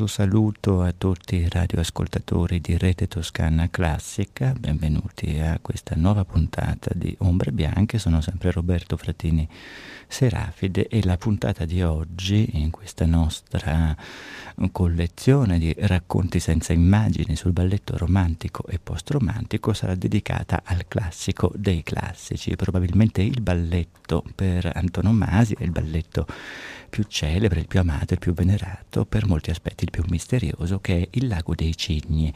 Caloroso saluto a tutti i radioascoltatori di Rete Toscana Classica, benvenuti a questa nuova puntata di Ombre Bianche, sono sempre Roberto Fratini Serafide e la puntata di oggi in questa nostra collezione di racconti senza immagini sul balletto romantico e post-romantico sarà dedicata al classico dei classici, probabilmente il balletto per antonomasia, il balletto più celebre, il più amato, il più venerato, per molti aspetti il più misterioso, che è Il lago dei cigni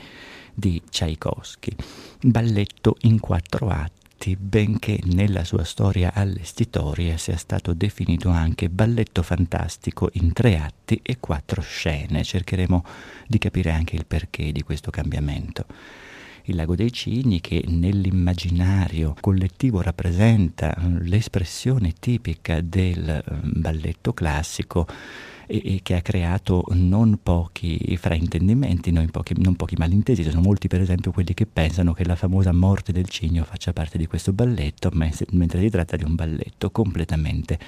di Tchaikovsky. Balletto in quattro atti benché nella sua storia allestitoria sia stato definito anche balletto fantastico in tre atti e quattro scene. Cercheremo di capire anche il perché di questo cambiamento il lago dei cigni che nell'immaginario collettivo rappresenta eh, l'espressione tipica del eh, balletto classico e, che ha creato non pochi fraintendimenti, non pochi, non pochi malintesi. Sono molti, per esempio, quelli che pensano che la famosa morte del cigno faccia parte di questo balletto, mentre si tratta di un balletto completamente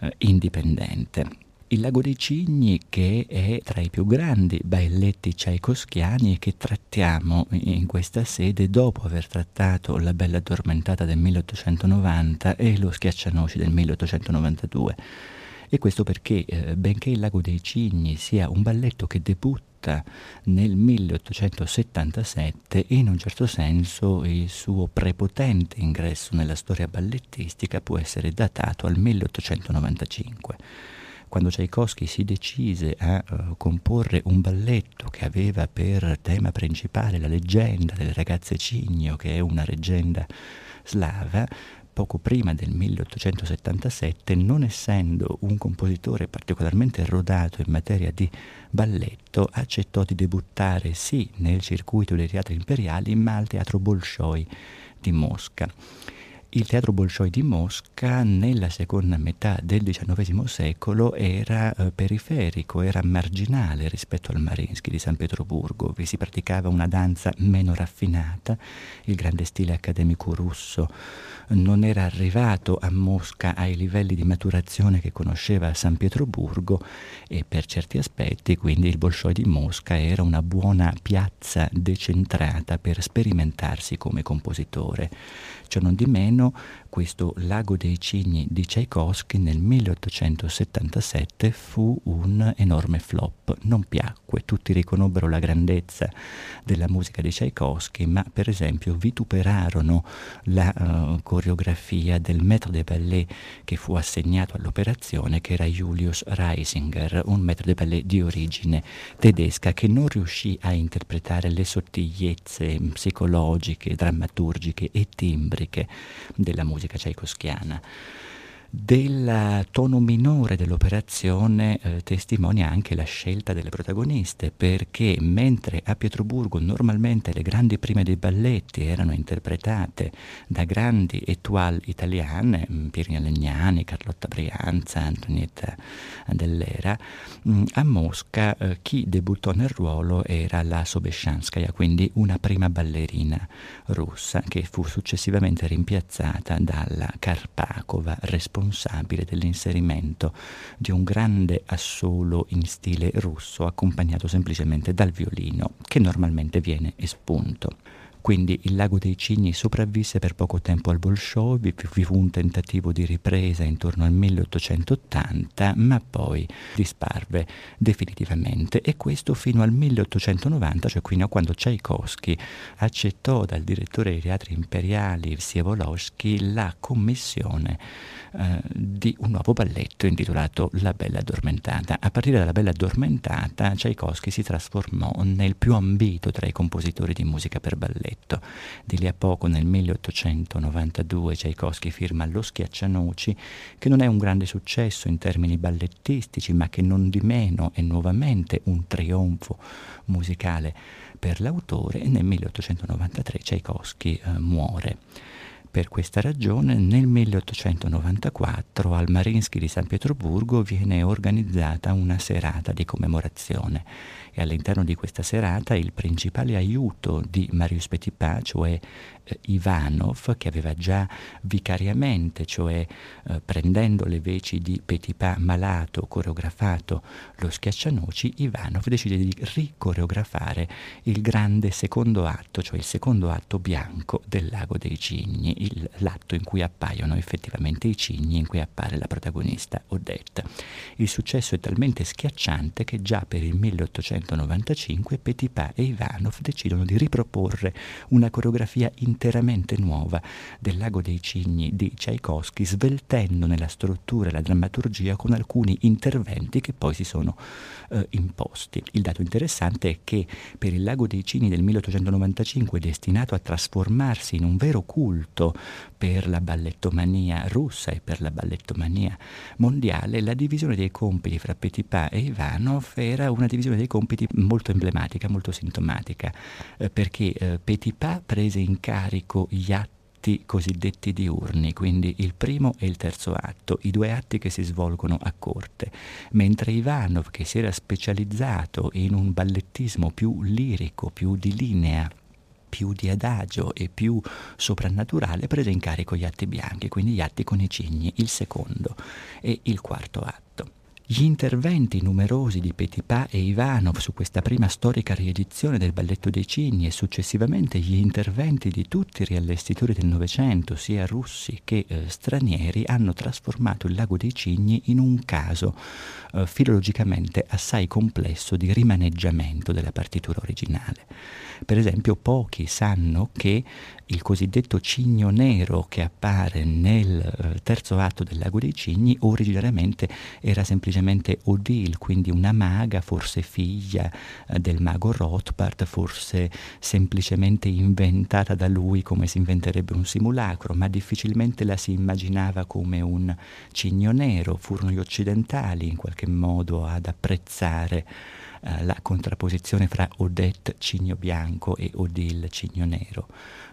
eh, indipendente. Il Lago dei Cigni che è tra i più grandi balletti tchaikovskiani e che trattiamo in questa sede dopo aver trattato La Bella Addormentata del 1890 e Lo Schiaccianoci del 1892. E questo perché, eh, benché Il Lago dei Cigni sia un balletto che debutta nel 1877 in un certo senso il suo prepotente ingresso nella storia ballettistica può essere datato al 1895 quando Tchaikovsky si decise a uh, comporre un balletto che aveva per tema principale la leggenda delle ragazze cigno, che è una leggenda slava, poco prima del 1877, non essendo un compositore particolarmente rodato in materia di balletto, accettò di debuttare sì nel circuito dei teatri imperiali, ma al teatro Bolshoi di Mosca. Il teatro Bolshoi di Mosca nella seconda metà del XIX secolo era eh, periferico, era marginale rispetto al Marinsky di San Pietroburgo. Vi si praticava una danza meno raffinata, il grande stile accademico russo non era arrivato a Mosca ai livelli di maturazione che conosceva San Pietroburgo e per certi aspetti quindi il Bolshoi di Mosca era una buona piazza decentrata per sperimentarsi come compositore. Ciò non di meno, questo Lago dei Cigni di Tchaikovsky nel 1877 fu un enorme flop, non piacque, tutti riconobbero la grandezza della musica di Tchaikovsky, ma per esempio vituperarono la uh, coreografia del maître de ballet che fu assegnato all'operazione, che era Julius Reisinger, un maître de ballet di origine tedesca che non riuscì a interpretare le sottigliezze psicologiche, drammaturgiche e timbriche della musica tchaikovskiana del tono minore dell'operazione eh, testimonia anche la scelta delle protagoniste, perché mentre a Pietroburgo normalmente le grandi prime dei balletti erano interpretate da grandi étoile italiane, mm, Pirina Legnani, Carlotta Brianza, Antonietta Dell'Era, mh, mm, a Mosca eh, chi debuttò nel ruolo era la Sobeshanskaya, quindi una prima ballerina russa che fu successivamente rimpiazzata dalla Karpakova, responsabile responsabile dell'inserimento di un grande assolo in stile russo accompagnato semplicemente dal violino che normalmente viene espunto. Quindi il lago dei cigni sopravvisse per poco tempo al Bolscevi, vi fu un tentativo di ripresa intorno al 1880, ma poi disparve definitivamente e questo fino al 1890, cioè fino a quando Tchaikovsky accettò dal direttore dei teatri imperiali Sievolowski la commissione eh, di un nuovo balletto intitolato La Bella Addormentata. A partire dalla Bella Addormentata Tchaikovsky si trasformò nel più ambito tra i compositori di musica per balletto. Di lì a poco, nel 1892, Tchaikovsky firma Lo Schiaccianoci, che non è un grande successo in termini ballettistici, ma che non di meno è nuovamente un trionfo musicale per l'autore e nel 1893 Tchaikovsky eh, muore. Per questa ragione nel 1894 al Marinsky di San Pietroburgo viene organizzata una serata di commemorazione. E all'interno di questa serata il principale aiuto di Marius Petipa, cioè Ivanov, che aveva già vicariamente, cioè eh, prendendo le veci di Petipa malato, coreografato lo schiaccianoci, Ivanov decide di ricoreografare il grande secondo atto, cioè il secondo atto bianco del Lago dei Cigni, il, l'atto in cui appaiono effettivamente i cigni, in cui appare la protagonista Odette. Il successo è talmente schiacciante che già per il 1800 1995 Petipa e Ivanov decidono di riproporre una coreografia interamente nuova del Lago dei Cigni di Tchaikovsky, sveltendo nella struttura e la drammaturgia con alcuni interventi che poi si sono eh, imposti. Il dato interessante è che per il Lago dei Cigni del 1895, destinato a trasformarsi in un vero culto per la ballettomania russa e per la ballettomania mondiale, la divisione dei compiti fra Petipa e Ivanov era una divisione dei compiti molto emblematica, molto sintomatica, eh, perché eh, Petipa prese in carico gli atti cosiddetti diurni, quindi il primo e il terzo atto, i due atti che si svolgono a corte, mentre Ivanov, che si era specializzato in un ballettismo più lirico, più di linea, più di adagio e più soprannaturale, prese in carico gli atti bianchi, quindi gli atti con i cigni, il secondo e il quarto atto. Gli interventi numerosi di Petipa e Ivanov su questa prima storica riedizione del Balletto dei Cigni e successivamente gli interventi di tutti i riallestitori del Novecento, sia russi che eh, stranieri, hanno trasformato il Lago dei Cigni in un caso eh, filologicamente assai complesso di rimaneggiamento della partitura originale. Per esempio, pochi sanno che il cosiddetto cigno nero che appare nel eh, terzo atto del Lago dei Cigni originariamente era semplicemente Odile, quindi una maga, forse figlia eh, del mago Rothbard, forse semplicemente inventata da lui come si inventerebbe un simulacro, ma difficilmente la si immaginava come un cigno nero. Furono gli occidentali in qualche modo ad apprezzare eh, la contrapposizione fra Odette Cigno Bianco e Odile Cigno Nero.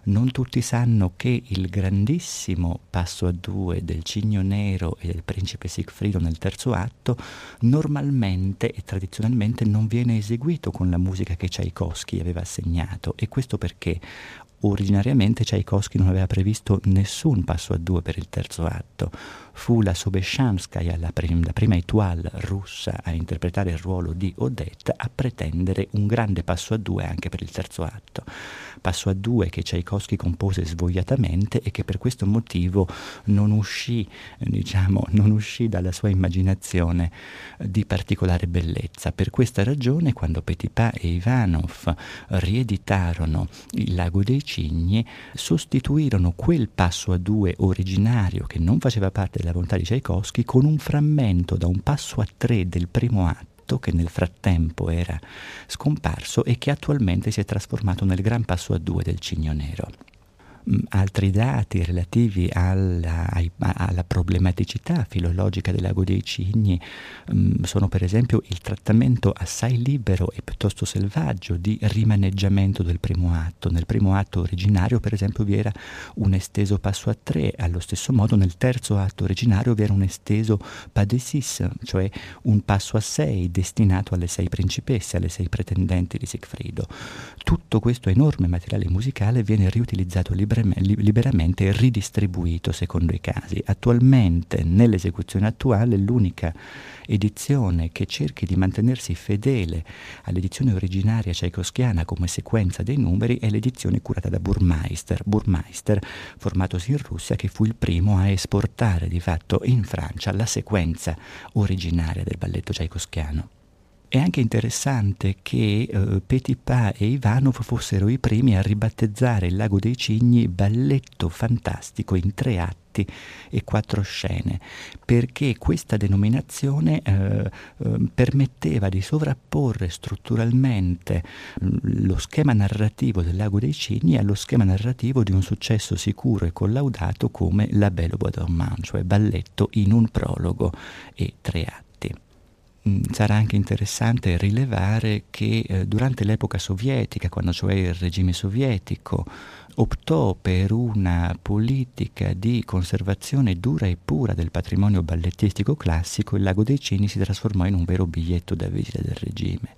Non tutti sanno che il grandissimo passo a due del Cigno Nero e del Principe Sigfrido nel terzo atto normalmente e tradizionalmente non viene eseguito con la musica che Tchaikovsky aveva assegnato e questo perché originariamente Tchaikovsky non aveva previsto nessun passo a due per il terzo atto fu la Sobeshanskaya, la, prim- la prima étoile russa a interpretare il ruolo di Odette, a pretendere un grande passo a due anche per il terzo atto. Passo a due che Tchaikovsky compose svogliatamente e che per questo motivo non uscì, diciamo, non uscì dalla sua immaginazione di particolare bellezza. Per questa ragione, quando Petipa e Ivanov rieditarono Il Lago dei Cigni, sostituirono quel passo a due originario che non faceva parte della volontà di Tchaikovsky con un frammento da un passo a tre del primo atto che nel frattempo era scomparso e che attualmente si è trasformato nel gran passo a due del Cigno Nero. Mm, altri dati relativi alla, alla, problematicità filologica del lago dei cigni um, sono per esempio il trattamento assai libero e piuttosto selvaggio di rimaneggiamento del primo atto. Nel primo atto originario per esempio vi era un esteso passo a tre, allo stesso modo nel terzo atto originario vi era un esteso pas de six, cioè un passo a sei destinato alle sei principesse, alle sei pretendenti di Sigfrido. Tutto questo enorme materiale musicale viene riutilizzato liberamente liberamente ridistribuito secondo i casi. Attualmente, nell'esecuzione attuale, l'unica edizione che cerchi di mantenersi fedele all'edizione originaria tchaikovskiana come sequenza dei numeri è l'edizione curata da Burmeister. Burmeister, formatosi in Russia, che fu il primo a esportare di fatto in Francia la sequenza originaria del balletto tchaikovskiano. È anche interessante che eh, Petipa e Ivanov fossero i primi a ribattezzare il Lago dei Cigni balletto fantastico in tre atti e quattro scene, perché questa denominazione eh, eh, permetteva di sovrapporre strutturalmente lo schema narrativo del Lago dei Cigni allo schema narrativo di un successo sicuro e collaudato come La Belle Bois dormant, cioè balletto in un prologo e tre atti. Mm, sarà anche interessante rilevare che eh, durante l'epoca sovietica, quando cioè il regime sovietico optò per una politica di conservazione dura e pura del patrimonio ballettistico classico, il Lago dei Cini si trasformò in un vero biglietto da visita del regime.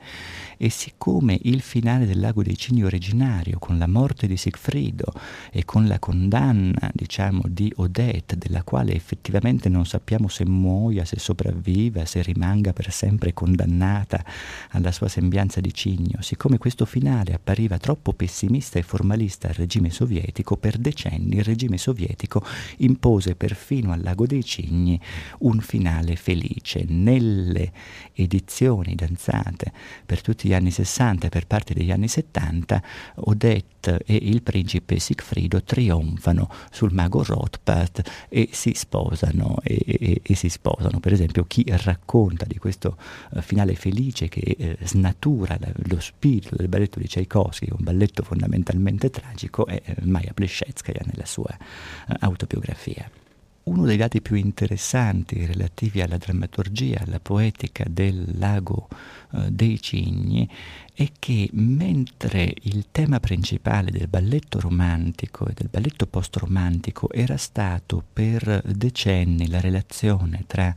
E siccome il finale del Lago dei Cigni originario, con la morte di Sigfrido e con la condanna, diciamo, di Odette, della quale effettivamente non sappiamo se muoia, se sopravviva, se rimanga per sempre condannata alla sua sembianza di cigno, siccome questo finale appariva troppo pessimista e formalista al regime sovietico, per decenni il regime sovietico impose perfino al Lago dei Cigni un finale felice. Nelle edizioni danzate per tutti gli anni 60 e per parte degli anni 70, Odette e il principe Sigfrido trionfano sul mago Rothbard e si sposano e, e, e, si sposano. Per esempio chi racconta di questo uh, finale felice che uh, snatura la, lo spirito del balletto di Tchaikovsky, un balletto fondamentalmente tragico, è uh, Maya Pleshetskaya nella sua autobiografia. Uno dei dati più interessanti relativi alla drammaturgia, alla poetica del lago eh, dei cigni è che mentre il tema principale del balletto romantico e del balletto post-romantico era stato per decenni la relazione tra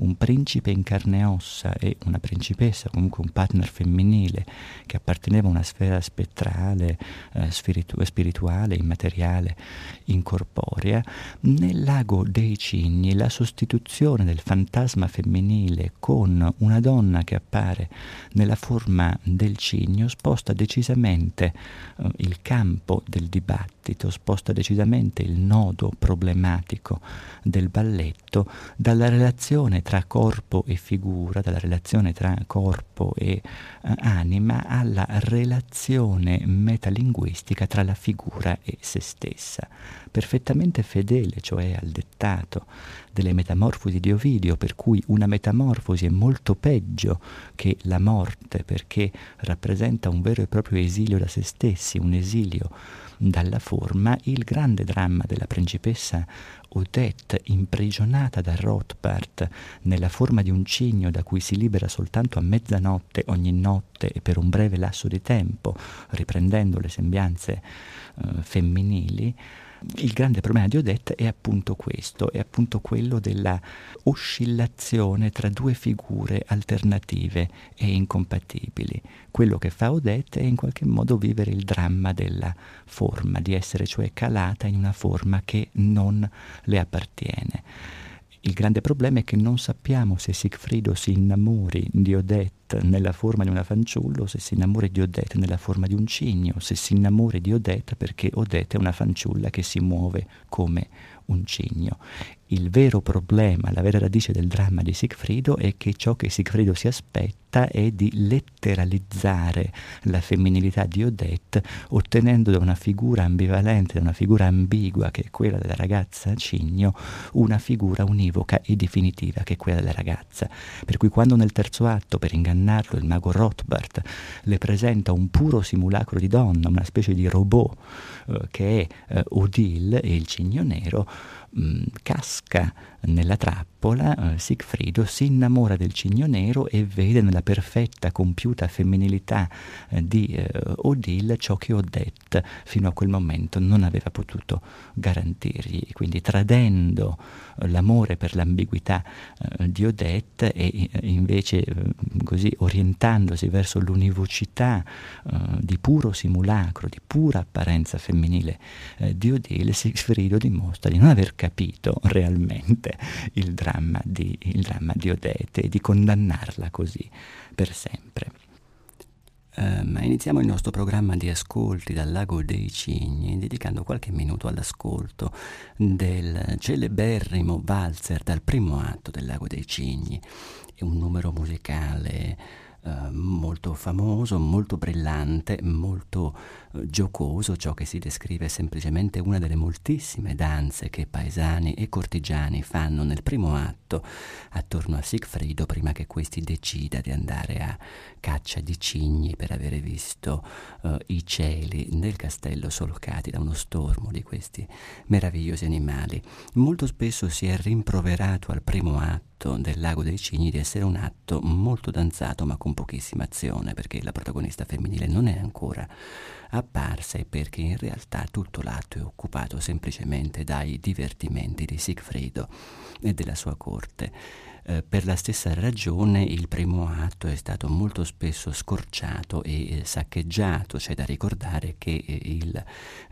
un principe in carne e ossa e una principessa, comunque un partner femminile che apparteneva a una sfera spettrale, eh, spiritu- spirituale, immateriale, incorporea, nel lago dei cigni la sostituzione del fantasma femminile con una donna che appare nella forma del cigno sposta decisamente eh, il campo del dibattito, sposta decisamente il nodo problematico del balletto dalla relazione tra corpo e figura, dalla relazione tra corpo e eh, anima alla relazione metalinguistica tra la figura e se stessa perfettamente fedele, cioè al dettato delle metamorfosi di Ovidio, per cui una metamorfosi è molto peggio che la morte, perché rappresenta un vero e proprio esilio da se stessi, un esilio dalla forma, il grande dramma della principessa Odette, imprigionata da Rothbard nella forma di un cigno da cui si libera soltanto a mezzanotte ogni notte e per un breve lasso di tempo, riprendendo le sembianze uh, femminili, il grande problema di Odette è appunto questo, è appunto quello della oscillazione tra due figure alternative e incompatibili. Quello che fa Odette è in qualche modo vivere il dramma della forma, di essere cioè calata in una forma che non le appartiene. Il grande problema è che non sappiamo se Sigfrido si innamori di Odette nella forma di una fanciulla o se si innamori di Odette nella forma di un cigno, se si innamori di Odette perché Odette è una fanciulla che si muove come un cigno. Il vero problema, la vera radice del dramma di Sigfrido è che ciò che Sigfrido si aspetta è di letteralizzare la femminilità di Odette, ottenendo da una figura ambivalente, da una figura ambigua che è quella della ragazza cigno, una figura univoca e definitiva che è quella della ragazza. Per cui quando nel terzo atto, per ingannarlo, il mago Rothbard le presenta un puro simulacro di donna, una specie di robot eh, che è eh, Odile e il cigno nero, mh, mm, casca nella trappola, eh, Sigfrido si innamora del cigno nero e vede nella perfetta, compiuta femminilità eh, di eh, Odile ciò che Odette fino a quel momento non aveva potuto garantirgli. Quindi tradendo eh, l'amore per l'ambiguità eh, di Odette e eh, invece così orientandosi verso l'univocità di puro simulacro, di pura apparenza femminile di Odile, Sigfrido dimostra di non aver capito realmente veramente il dramma di, il dramma di Odete e di condannarla così per sempre. Uh, iniziamo il nostro programma di ascolti dal Lago dei Cigni, dedicando qualche minuto all'ascolto del celeberrimo valzer dal primo atto del Lago dei Cigni. È un numero musicale eh, molto famoso, molto brillante, molto giocoso, ciò che si descrive è semplicemente una delle moltissime danze che paesani e cortigiani fanno nel primo atto attorno a Sigfrido prima che questi decida di andare a caccia di cigni per avere visto uh, i cieli nel castello solcati da uno stormo di questi meravigliosi animali. Molto spesso si è rimproverato al primo atto del Lago dei Cigni di essere un atto molto danzato ma con pochissima azione perché la protagonista femminile non è ancora apparsa e perché in realtà tutto l'atto è occupato semplicemente dai divertimenti di Sigfrido e della sua corte. Eh, per la stessa ragione il primo atto è stato molto spesso scorciato e eh, saccheggiato, c'è da ricordare che eh, il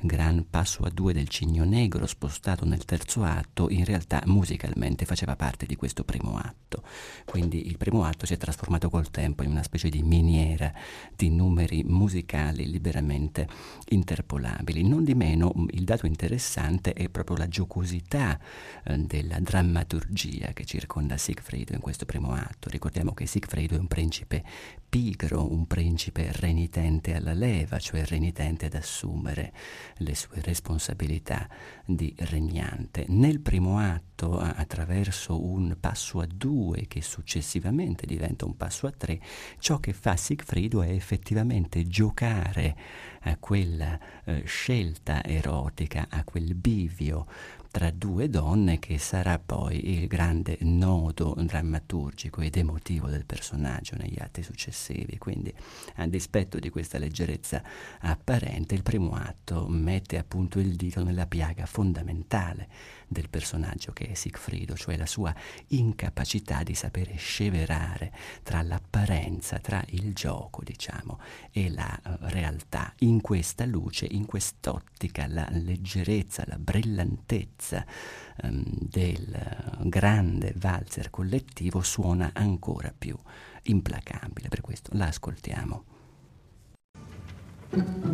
gran passo a due del Cigno Negro spostato nel terzo atto in realtà musicalmente faceva parte di questo primo atto, quindi il primo atto si è trasformato col tempo in una specie di miniera di numeri musicali liberamente interpolabili. Non di meno il dato interessante è proprio la giocosità eh, della drammaturgia che circonda Siegfried Sigfrido in questo primo atto. Ricordiamo che Sigfrido è un principe pigro, un principe renitente alla leva, cioè renitente ad assumere le sue responsabilità di regnante. Nel primo atto, attraverso un passo a due che successivamente diventa un passo a tre, ciò che fa Sigfrido è effettivamente giocare a quella eh, scelta erotica, a quel bivio tra due donne che sarà poi il grande nodo drammaturgico ed emotivo del personaggio negli atti successivi. Quindi, a dispetto di questa leggerezza apparente, il primo atto mette appunto il dito nella piaga fondamentale del personaggio che è Sigfrido, cioè la sua incapacità di sapere sceverare tra l'apparenza, tra il gioco, diciamo, e la uh, realtà. In questa luce, in quest'ottica, la leggerezza, la brillantezza um, del uh, grande valzer collettivo suona ancora più implacabile, per questo la ascoltiamo. Thank you.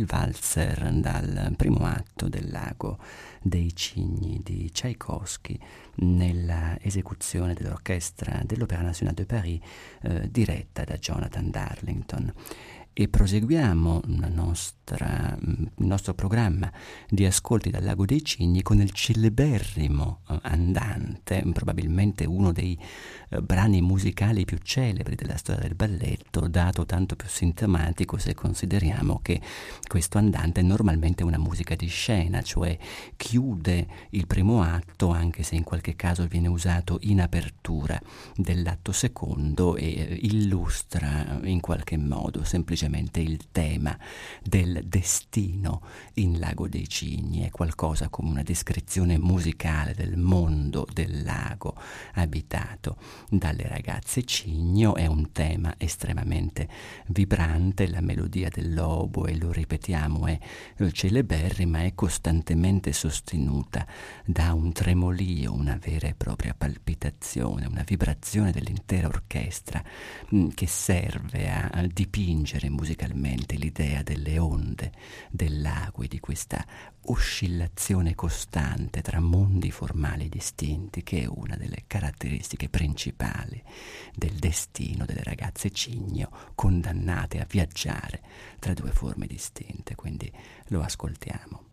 Il valzer dal primo atto del lago dei cigni di Tchaikovsky nella esecuzione dell'orchestra dell'Opéra Nationale de Paris eh, diretta da Jonathan Darlington. E proseguiamo nostra, il nostro programma di ascolti dal Lago dei Cigni con il celeberrimo eh, andante, probabilmente uno dei brani musicali più celebri della storia del balletto, dato tanto più sintomatico se consideriamo che questo andante è normalmente una musica di scena, cioè chiude il primo atto, anche se in qualche caso viene usato in apertura dell'atto secondo e eh, illustra in qualche modo semplicemente il tema del destino in Lago dei Cigni, è qualcosa come una descrizione musicale del mondo del lago abitato dalle ragazze cigno, è un tema estremamente vibrante, la melodia del lobo, e lo ripetiamo, è celeberrima, è costantemente sostenuta da un tremolio, una vera e propria palpitazione, una vibrazione dell'intera orchestra mm, che serve a dipingere musicalmente l'idea delle onde del lago e di questa oscillazione costante tra mondi formali distinti che è una delle caratteristiche principali del destino delle ragazze cigno condannate a viaggiare tra due forme distinte. Quindi lo ascoltiamo.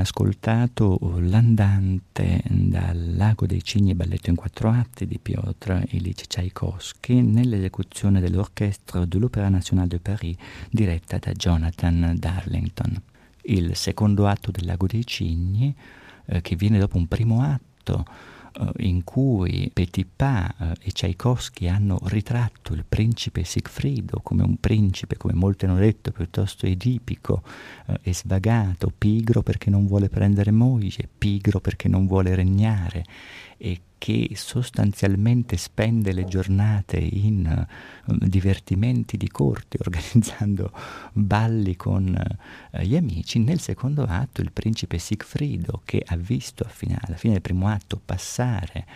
Ascoltato l'andante dal Lago dei Cigni balletto in quattro atti di Piotr Ilyich Tchaikovsky nell'esecuzione dell'orchestra dell'Opéra Nationale de Paris diretta da Jonathan Darlington. Il secondo atto del Lago dei Cigni, eh, che viene dopo un primo atto in cui Petipa uh, e Tchaikovsky hanno ritratto il principe Sigfrido come un principe, come molti hanno detto, piuttosto edipico uh, e svagato, pigro perché non vuole prendere moglie, pigro perché non vuole regnare e che sostanzialmente spende le giornate in divertimenti di corte, organizzando balli con uh, gli amici, nel secondo atto il principe Sigfrido, che ha visto fine, alla fine del primo atto passare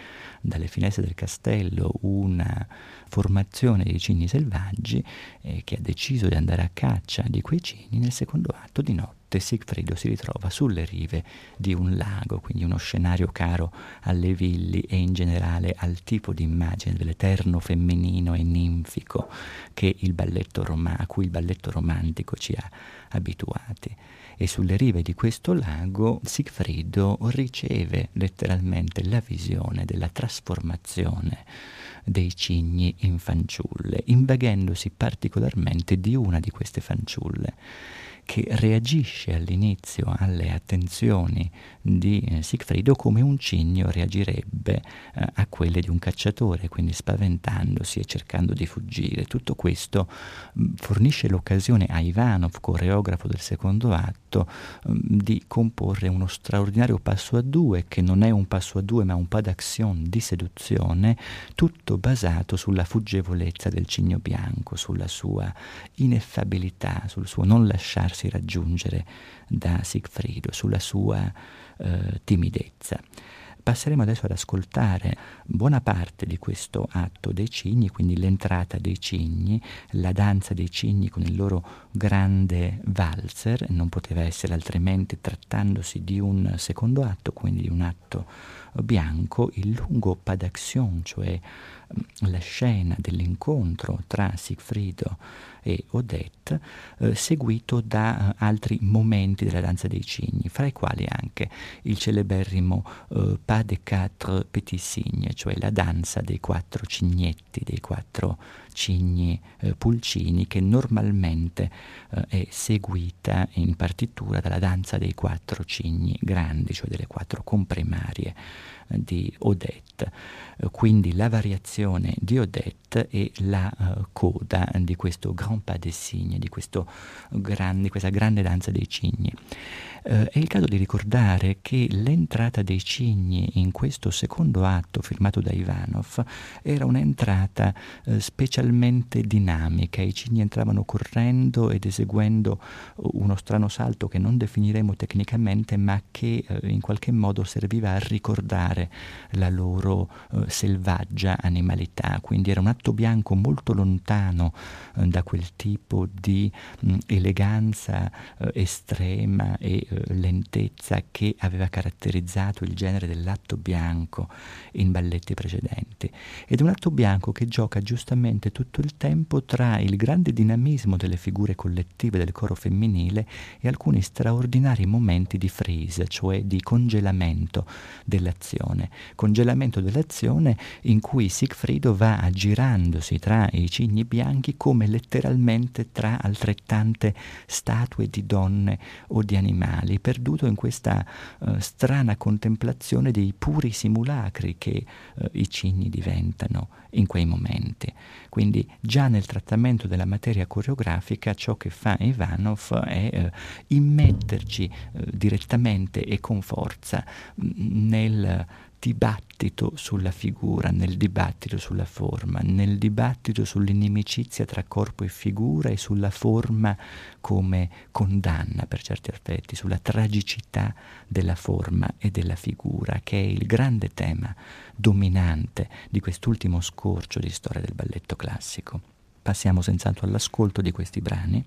dalle finestre del castello una formazione di cigni selvaggi, eh, che ha deciso di andare a caccia di quei cigni, nel secondo atto di notte Sigfrido si ritrova sulle rive di un lago, quindi uno scenario caro alle villi e in generale al tipo di immagine dell'eterno femminino e ninfico balletto roma- a cui il balletto romantico ci ha abituati. E sulle rive di questo lago Sigfrido riceve letteralmente la visione della trasformazione dei cigni in fanciulle, invaghendosi particolarmente di una di queste fanciulle che reagisce all'inizio alle attenzioni di eh, Sigfrido come un cigno reagirebbe eh, a quelle di un cacciatore, quindi spaventandosi e cercando di fuggire. Tutto questo mh, fornisce l'occasione a Ivanov, coreografo del secondo atto, mh, di comporre uno straordinario passo a due, che non è un passo a due ma un pas d'action di seduzione, tutto basato sulla fuggevolezza del cigno bianco, sulla sua ineffabilità, sul suo non lasciarsi raggiungere da Sigfrido, sulla sua eh, timidezza. Passeremo adesso ad ascoltare buona parte di questo atto dei cigni, quindi l'entrata dei cigni, la danza dei cigni con il loro grande valzer, non poteva essere altrimenti trattandosi di un secondo atto, quindi di un atto bianco, il lungo pas d'action, cioè la scena dell'incontro tra Sigfrido e Odette, eh, seguito da eh, altri momenti della danza dei cigni, fra i quali anche il celeberrimo eh, Pas de quatre petits cygnes, cioè la danza dei quattro cignetti, dei quattro cigni eh, pulcini, che normalmente eh, è seguita in partitura dalla danza dei quattro cigni grandi, cioè delle quattro comprimarie di Odette. Eh, quindi la variazione di Odette e la uh, coda di questo Grand Pas des Cygnes, di, gran, di questa grande danza dei cigni. Uh, è il caso di ricordare che l'entrata dei cigni in questo secondo atto firmato da Ivanov era un'entrata uh, specialmente dinamica, i cigni entravano correndo ed eseguendo uno strano salto che non definiremo tecnicamente ma che in qualche modo serviva a ricordare la loro selvaggia animalità, quindi era un atto bianco molto lontano eh, da quel tipo di mh, eleganza eh, estrema e eh, lentezza che aveva caratterizzato il genere dell'atto bianco in balletti precedenti. Ed un atto bianco che gioca giustamente tutto il tempo tra il grande dinamismo delle figure collettive del coro femminile e alcuni straordinari momenti di freeze, cioè di congelamento dell'azione. Congelamento dell'azione in cui Sigfrido va aggirandosi tra i cigni bianchi come letteralmente tra altrettante statue di donne o di animali, perduto in questa uh, strana contemplazione dei puri simulacri che uh, i cigni diventano in quei momenti. Quindi già nel trattamento della materia coreografica ciò che fa Ivanov è uh, immetterci direttamente e con forza nel dibattito sulla figura, nel dibattito sulla forma, nel dibattito sull'inimicizia tra corpo e figura e sulla forma come condanna per certi aspetti, sulla tragicità della forma e della figura, che è il grande tema dominante di quest'ultimo scorcio di storia del balletto classico. Passiamo senz'altro all'ascolto di questi brani.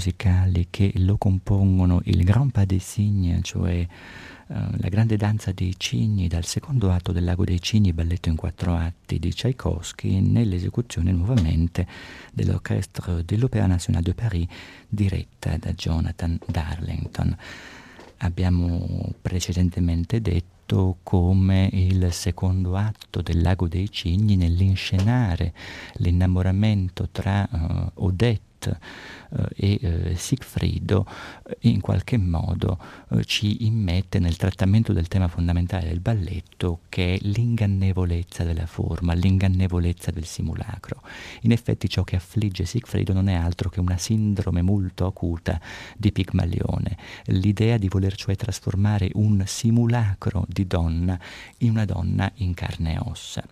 Musicali che lo compongono il Grand Pas des Cygnes, cioè uh, la grande danza dei cigni dal secondo atto del Lago dei Cigni, balletto in quattro atti di Tchaikovsky, nell'esecuzione nuovamente dell'Orchestre dell'Opéra Nationale de Paris diretta da Jonathan Darlington. Abbiamo precedentemente detto come il secondo atto del Lago dei Cigni nell'inscenare l'innamoramento tra uh, Odette eh, e eh, Sigfrido eh, in qualche modo ci immette nel trattamento del tema fondamentale del balletto che è l'ingannevolezza della forma, l'ingannevolezza del simulacro. In effetti ciò che affligge Sigfrido non è altro che una sindrome molto acuta di Pigmalione, l'idea di voler cioè trasformare un simulacro di donna in una donna in carne e ossa.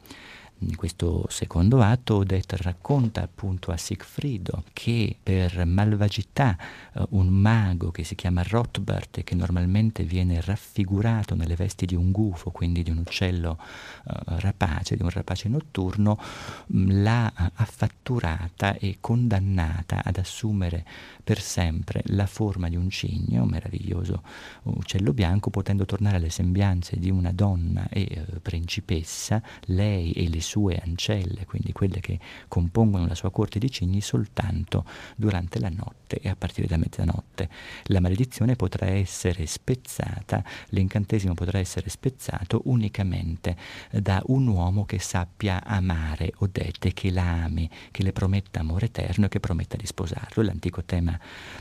In questo secondo atto Odette racconta appunto a Sigfrido che per malvagità uh, un mago che si chiama Rothbart e che normalmente viene raffigurato nelle vesti di un gufo, quindi di un uccello uh, rapace, di un rapace notturno, mh, mm, l'ha affatturata e condannata ad assumere per sempre la forma di un cigno, un meraviglioso uccello bianco, potendo tornare alle sembianze di una donna e uh, principessa, lei e le sue ancelle, quindi quelle che compongono la sua corte di cigni, soltanto durante la notte e a partire da mezzanotte. La maledizione potrà essere spezzata, l'incantesimo potrà essere spezzato unicamente da un uomo che sappia amare Odette, che la ami, che le prometta amore eterno e che prometta di sposarlo. L'antico tema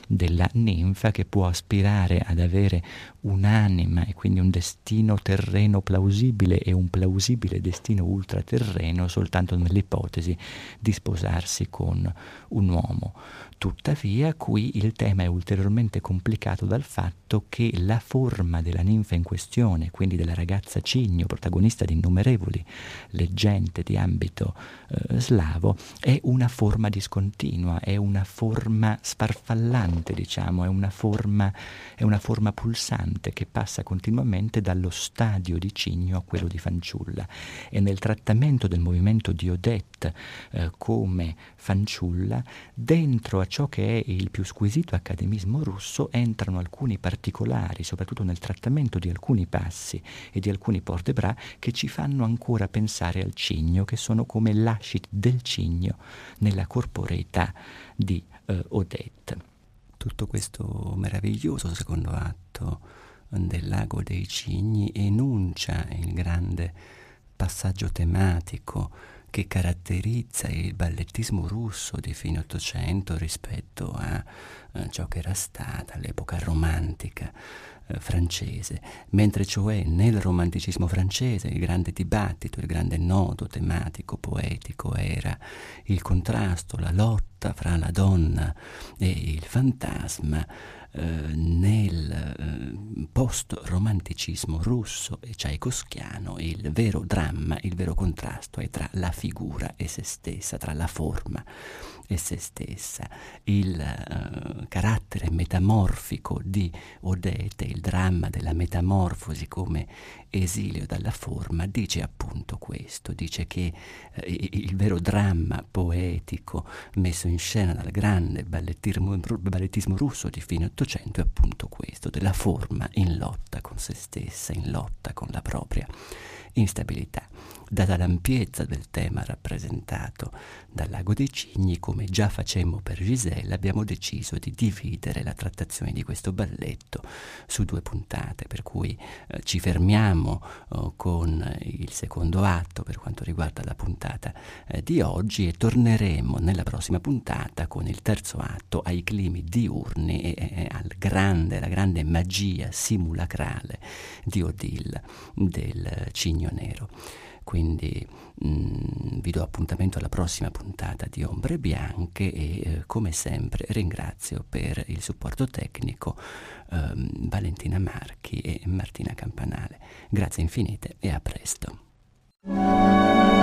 della ninfa che può aspirare ad avere un'anima e quindi un destino terreno plausibile e un plausibile destino ultraterreno soltanto nell'ipotesi di sposarsi con un uomo. Tuttavia, qui il tema è ulteriormente complicato dal fatto che la forma della ninfa in questione, quindi della ragazza cigno, protagonista di innumerevoli leggende di ambito eh, slavo, è una forma discontinua, è una forma sfarfallante, diciamo, è una forma, è una forma pulsante che passa continuamente dallo stadio di cigno a quello di fanciulla. E nel trattamento del movimento di Odette eh, come fanciulla, dentro a ciò che è il più squisito accademismo russo entrano alcuni particolari, soprattutto nel trattamento di alcuni passi e di alcuni porte bras, che ci fanno ancora pensare al cigno, che sono come lasciti del cigno nella corporeità di eh, Odette. Tutto questo meraviglioso secondo atto del lago dei cigni enuncia il grande passaggio tematico che caratterizza il ballettismo russo di fine Ottocento rispetto a, a ciò che era stata l'epoca romantica eh, francese, mentre cioè nel romanticismo francese il grande dibattito, il grande nodo tematico, poetico era il contrasto, la lotta fra la donna e il fantasma, eh, nel eh, post-romanticismo russo e tchaikovskiano il vero dramma, il vero contrasto è tra la figura e se stessa, tra la forma e se stessa. Il uh, carattere metamorfico di Odete, il dramma della metamorfosi come esilio dalla forma, dice appunto questo, dice che uh, il vero dramma poetico messo in scena dal grande ballettismo, ballettismo russo di fine Ottocento è appunto questo, della forma in lotta con se stessa, in lotta con la propria instabilità data l'ampiezza del tema rappresentato dal Lago dei Cigni, come già facemmo per Giselle, abbiamo deciso di dividere la trattazione di questo balletto su due puntate, per cui eh, ci fermiamo eh, con il secondo atto per quanto riguarda la puntata eh, di oggi e torneremo nella prossima puntata con il terzo atto ai climi diurni e, e al grande, alla grande magia simulacrale di Odile del Cigno Nero. Quindi mh, mm, vi do appuntamento alla prossima puntata di Ombre Bianche e eh, come sempre ringrazio per il supporto tecnico ehm, Valentina Marchi e Martina Campanale. Grazie infinite e a presto.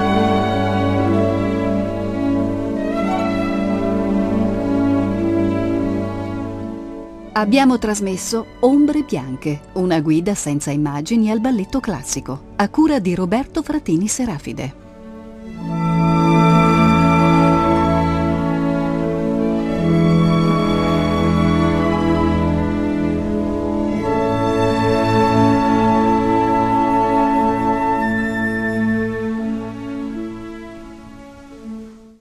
Abbiamo trasmesso Ombre Bianche, una guida senza immagini al balletto classico, a cura di Roberto Fratini Serafide.